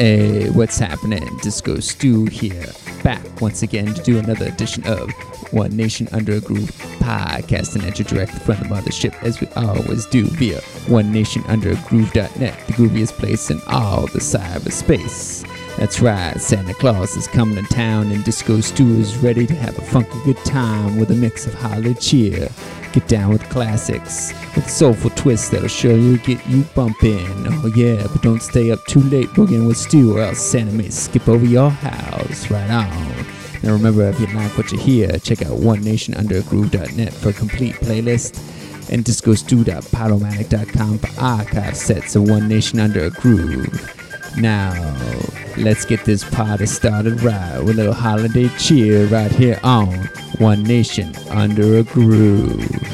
Hey, what's happening? Disco Stu here, back once again to do another edition of One Nation Under a Groove podcasting at you direct from the mothership as we always do via One Nation Under Groove.net, the grooviest place in all the cyberspace. That's right, Santa Claus is coming to town and Disco Stu is ready to have a funky good time with a mix of holiday cheer. Get down with classics with soulful twists that'll sure you get you bumping. Oh yeah, but don't stay up too late boogieing with Stu or else Santa may skip over your house. Right on. Now remember, if you like what you hear, check out OneNationUnderGroove.net for a complete playlist and DiscoStu.podomatic.com for archive sets of One Nation Under a Groove. Now, let's get this party started right with a little holiday cheer right here on One Nation Under a Groove.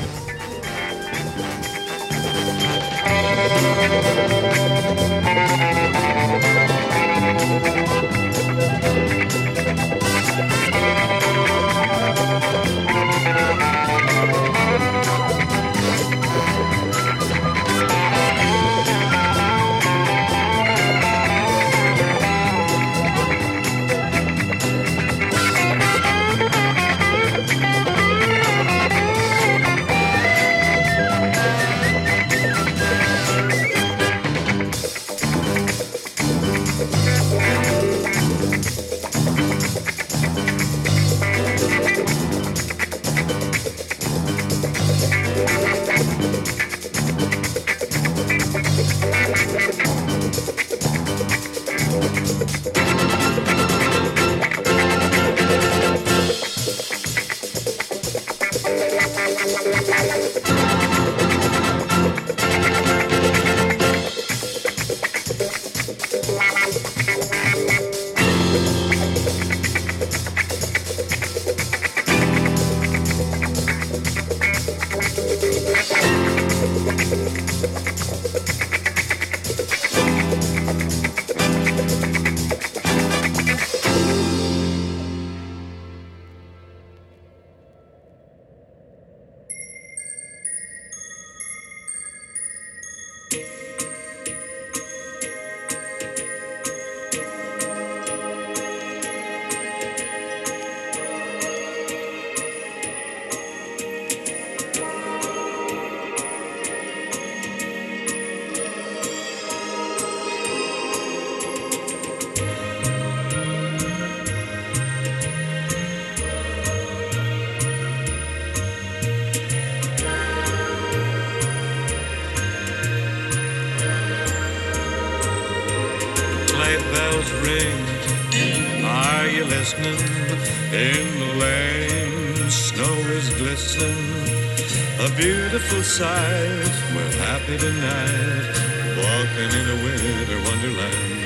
Beautiful sight. We're happy tonight, walking in a winter wonderland.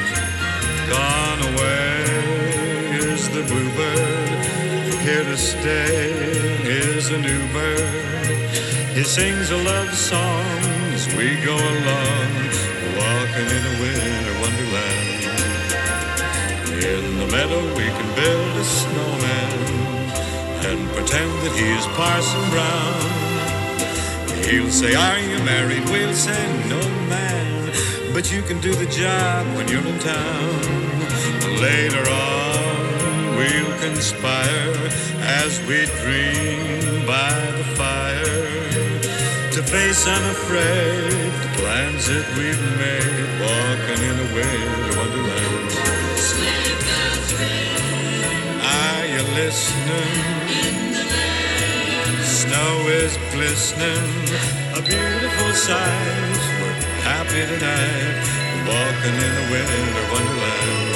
Gone away is the bluebird. Here to stay is a new bird. He sings a love song as we go along, walking in a winter wonderland. In the meadow we can build a snowman and pretend that he is Parson Brown. He'll say, Are you married? We'll say, No, man. But you can do the job when you're in town. Later on, we'll conspire as we dream by the fire to face unafraid the plans that we've made, walking in a winter wonderland. Are you listening? Snow is glistening, a beautiful sight. We're happy tonight, walking in a winter wonderland.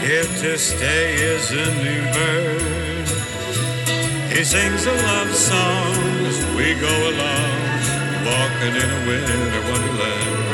Here to stay is a new bird. He sings a love song as we go along, walking in a winter wonderland.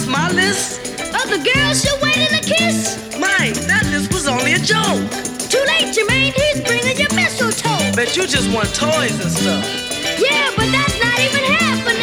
my list of the girls you're waiting to kiss. My, that list was only a joke. Too late, Jermaine, he's bringing your mistletoe. Bet you just want toys and stuff. Yeah, but that's not even happening.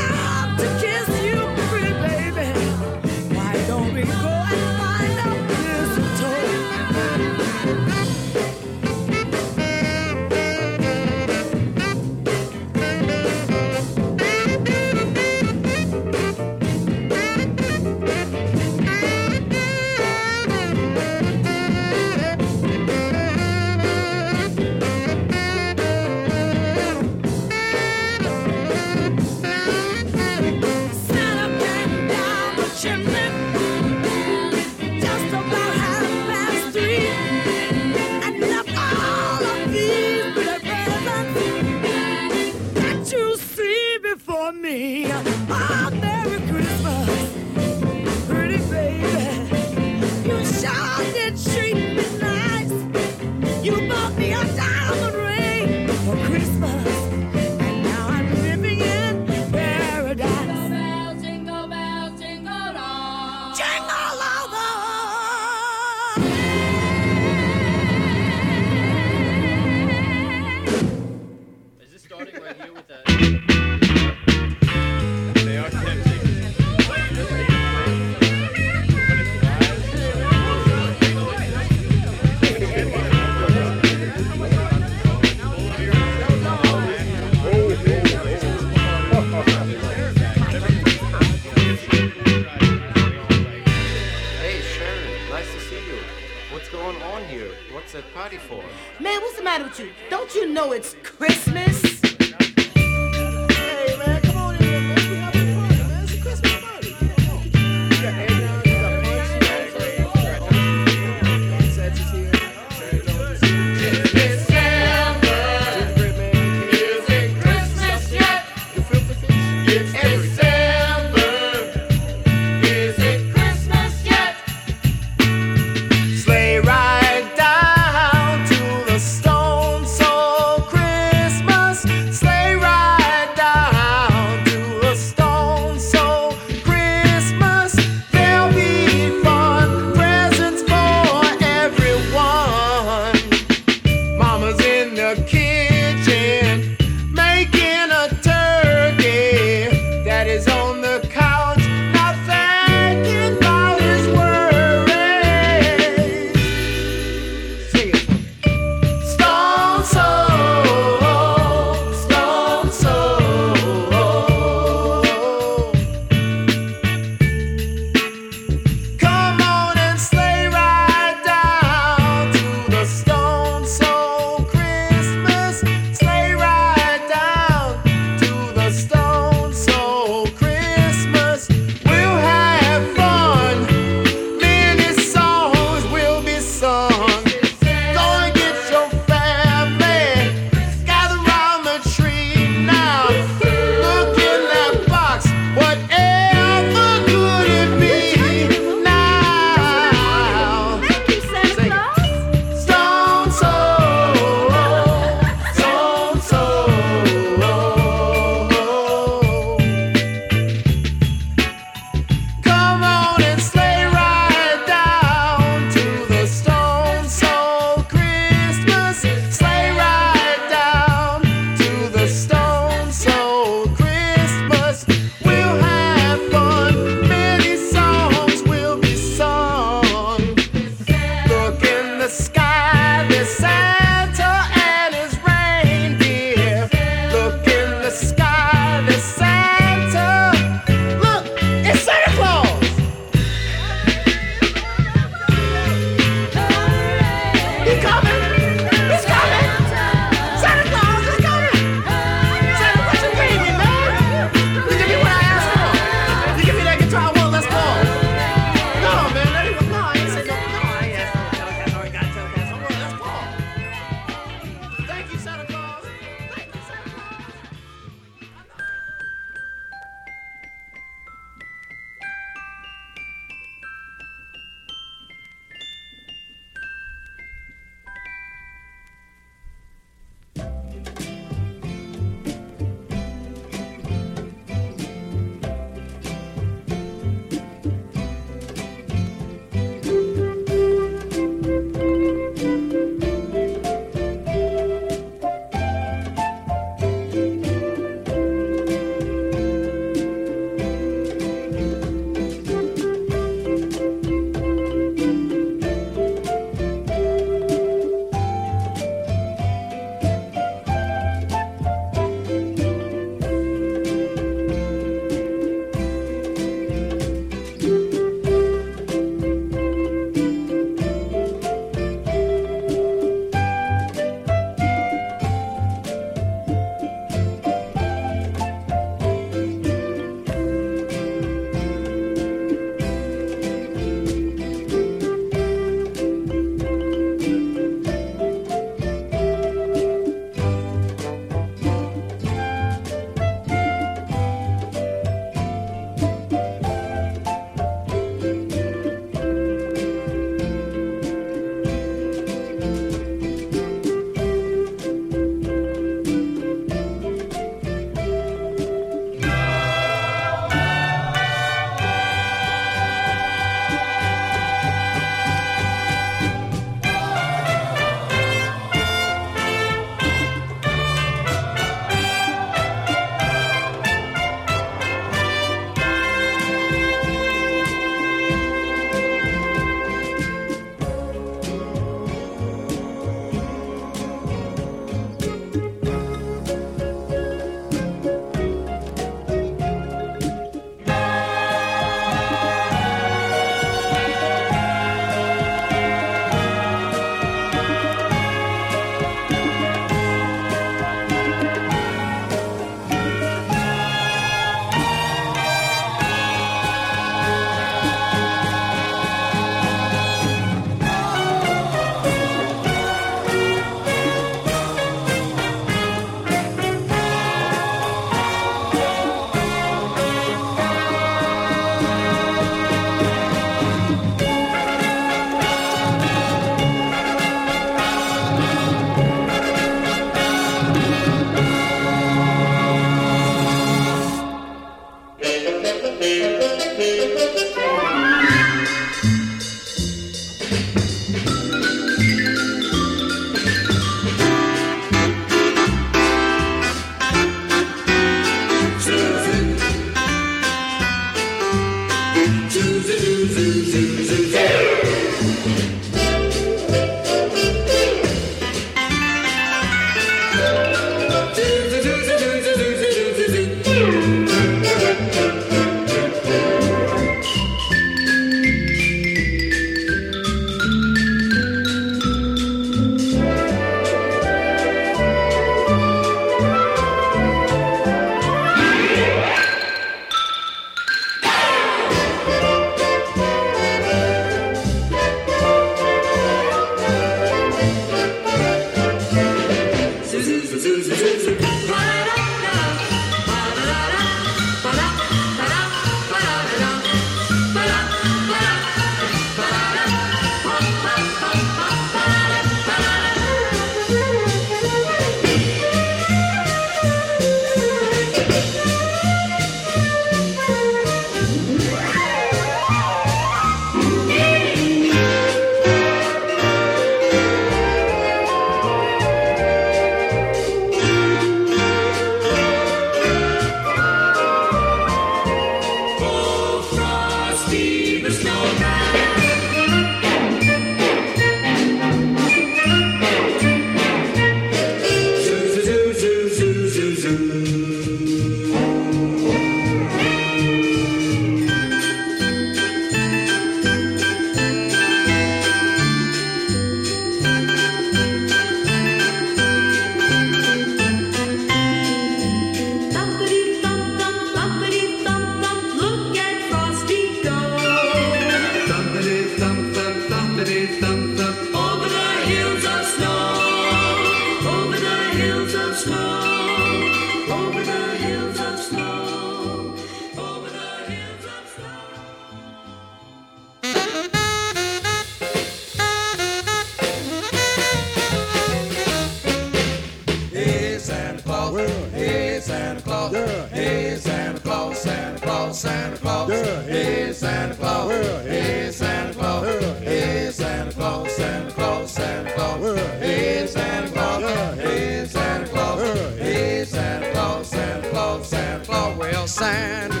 Santa Claus. Yeah. Hey, Santa Claus. Yeah. Hey, Santa Claus. Santa Claus. Santa Claus. Yeah. Hey, Santa Claus. Yeah. Hey, Santa Claus. Yeah. Hey, Santa Claus. Santa Claus. Santa Claus. Yeah. Santa Claus. Yeah. Santa Claus. Yeah. Santa Claus. Santa Claus. Santa Claus. Well, Santa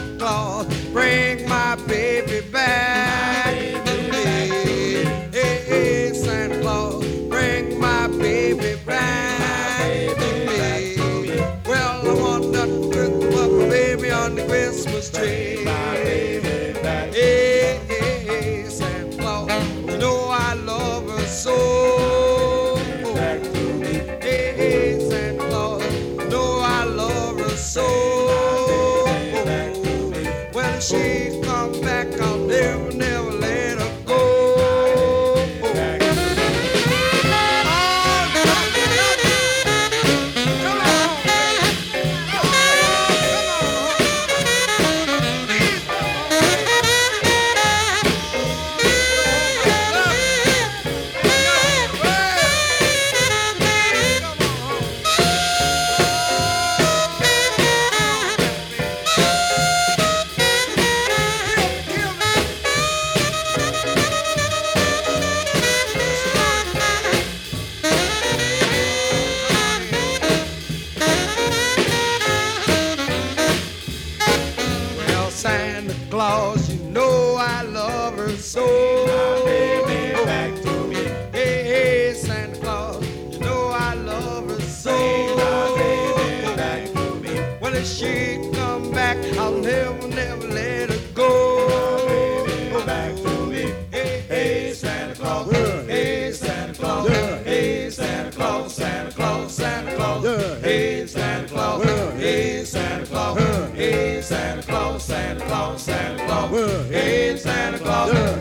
Hey, Santa Claus.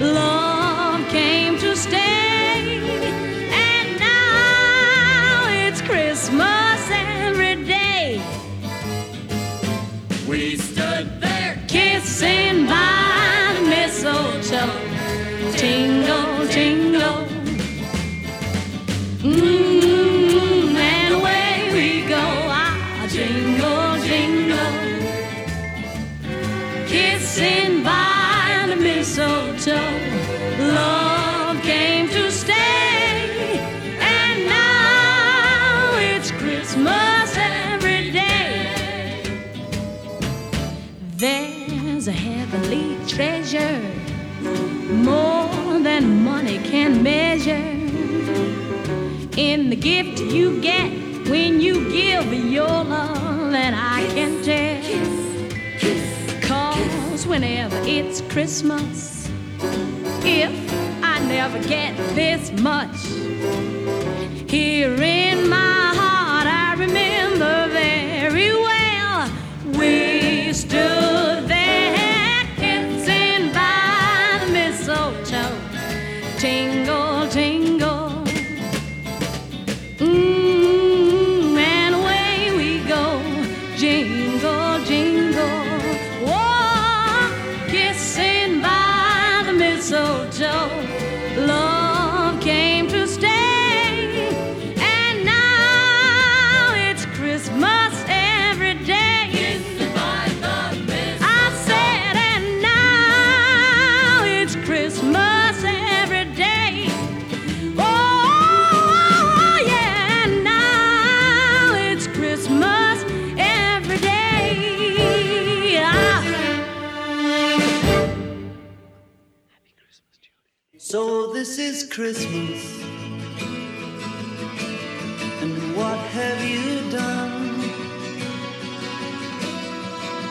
love. measure in the gift you get when you give your love. And I can tell, kiss, cause whenever it's Christmas, if I never get this much here in my So this is Christmas. And what have you done?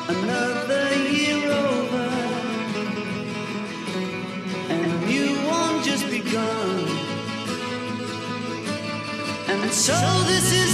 Another year over. And you won't just begun. And so this is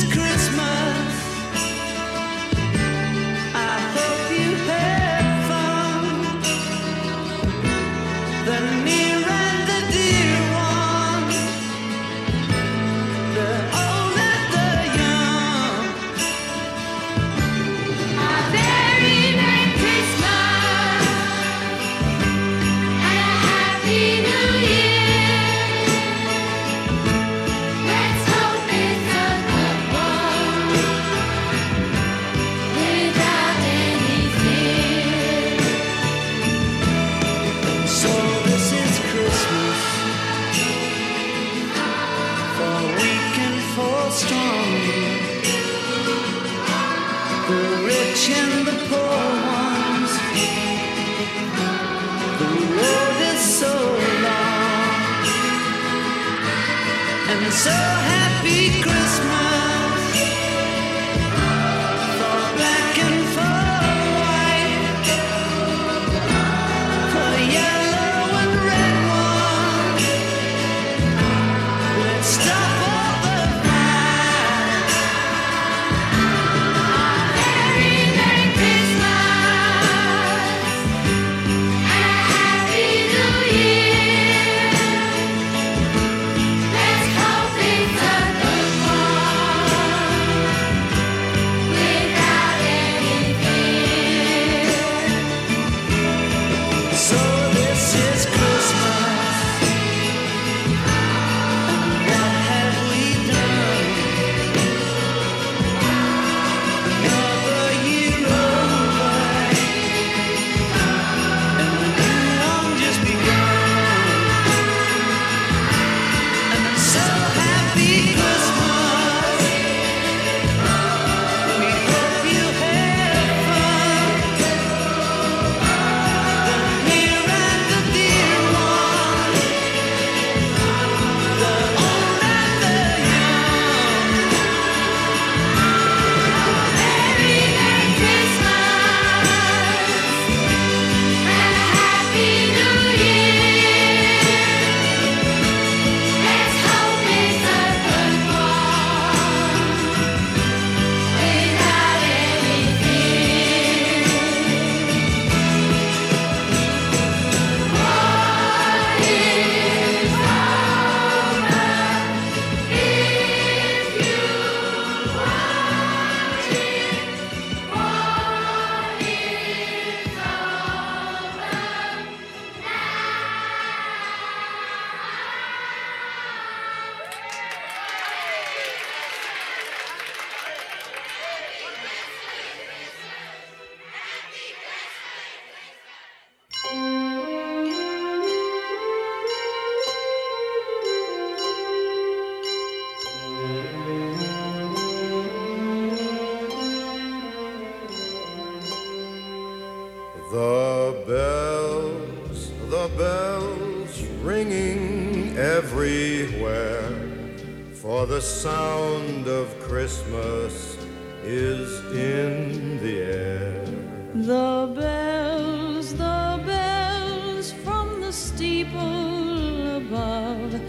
For the sound of Christmas is in the air. The bells, the bells from the steeple above,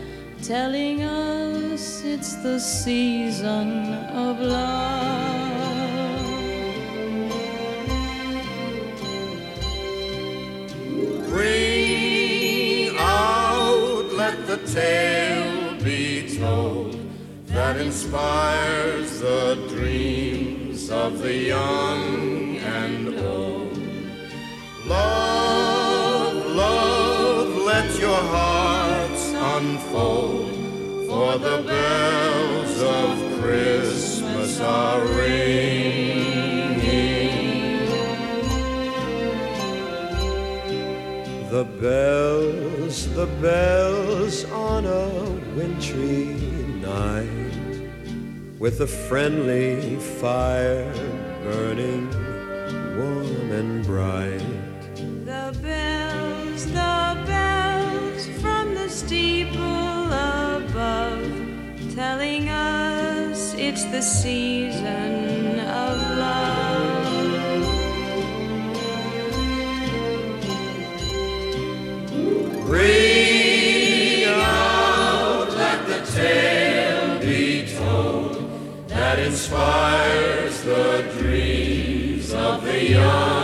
telling us it's the season of love. Ring out, let the tale that inspires the dreams of the young and old. Love, love, let your hearts unfold, for the bells of Christmas are ringing. The bells, the bells on a wintry night with a friendly fire burning warm and bright. The bells, the bells from the steeple above, telling us it's the season inspires the dreams of the young.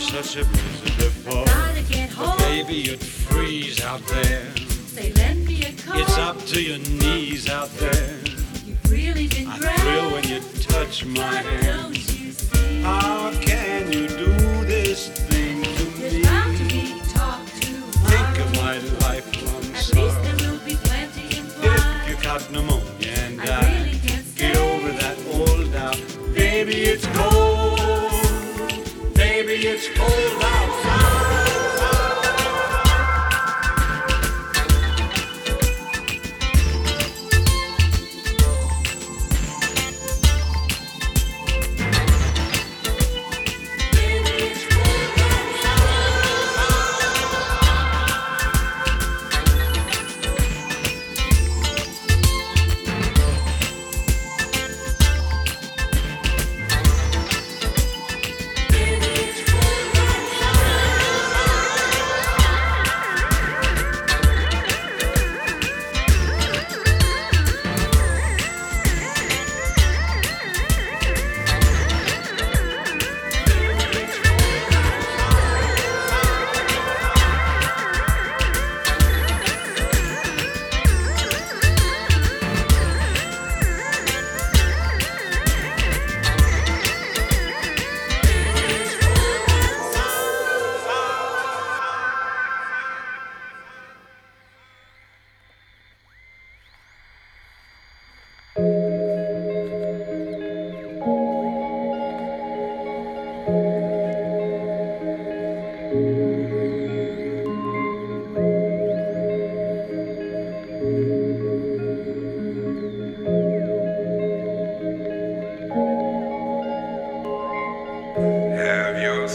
such a blizzard before. Gotta get But baby, you'd freeze out there. Say, lend me a coat. It's up to your knees out there. You've really been I great. thrill when you touch my hand. don't you see? How can you do this thing to There's me? bound to be talk tomorrow. Think of my lifelong At least sorrow. there will be plenty If you caught pneumonia and I died, really can't get over that old doubt. Baby, it's cold. It's cold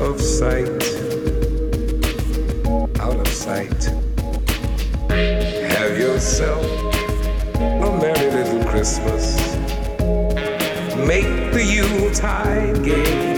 Of sight. Out of sight. Have yourself a merry little Christmas. Make the Yuletide gay.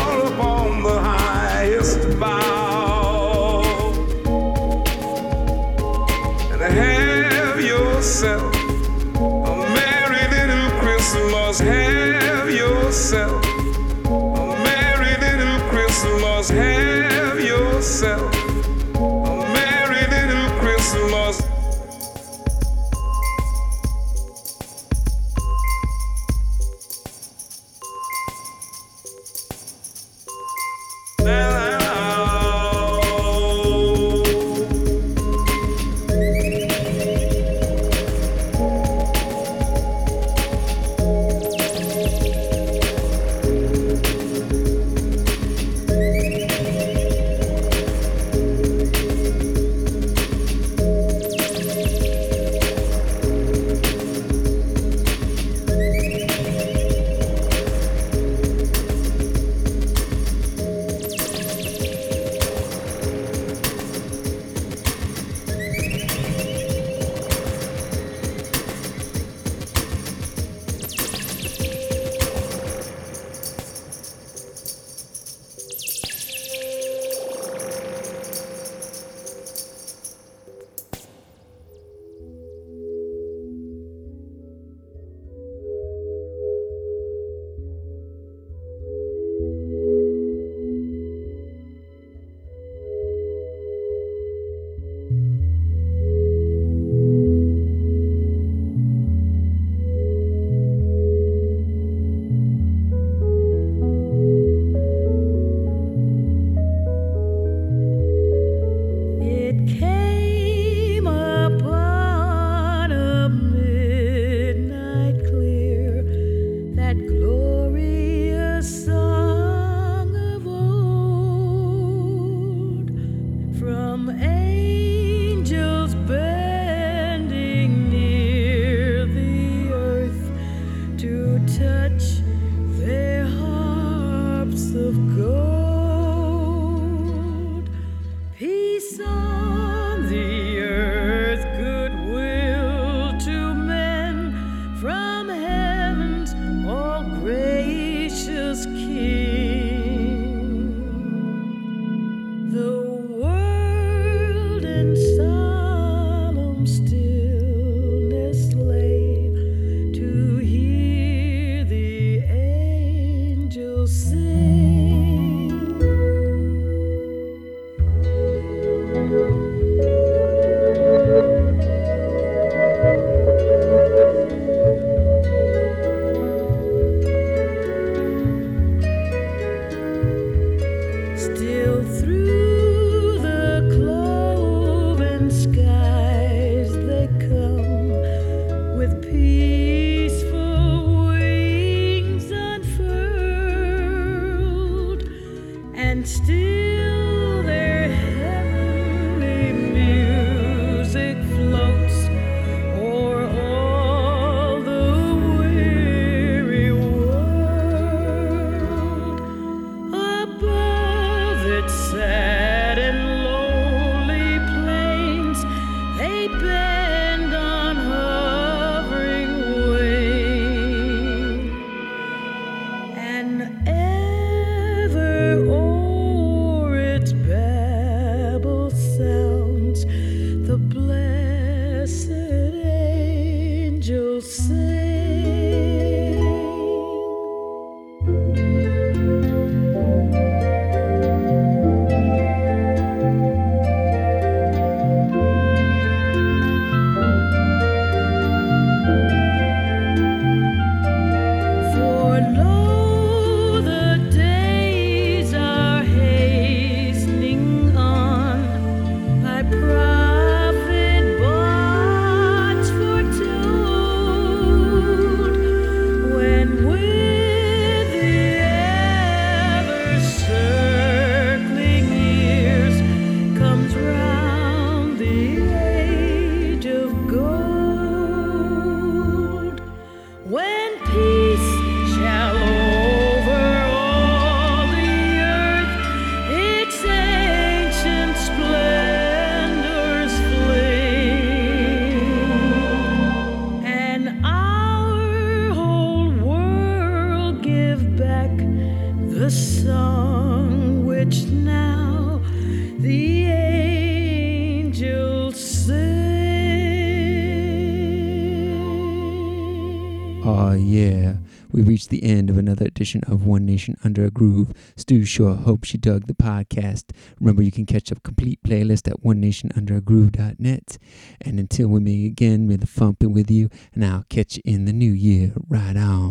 Groove. Stu sure hopes you dug the podcast. Remember, you can catch a complete playlist at onenationunderagroove.net. And until we meet again, may the funk be with you, and I'll catch you in the new year. Right on.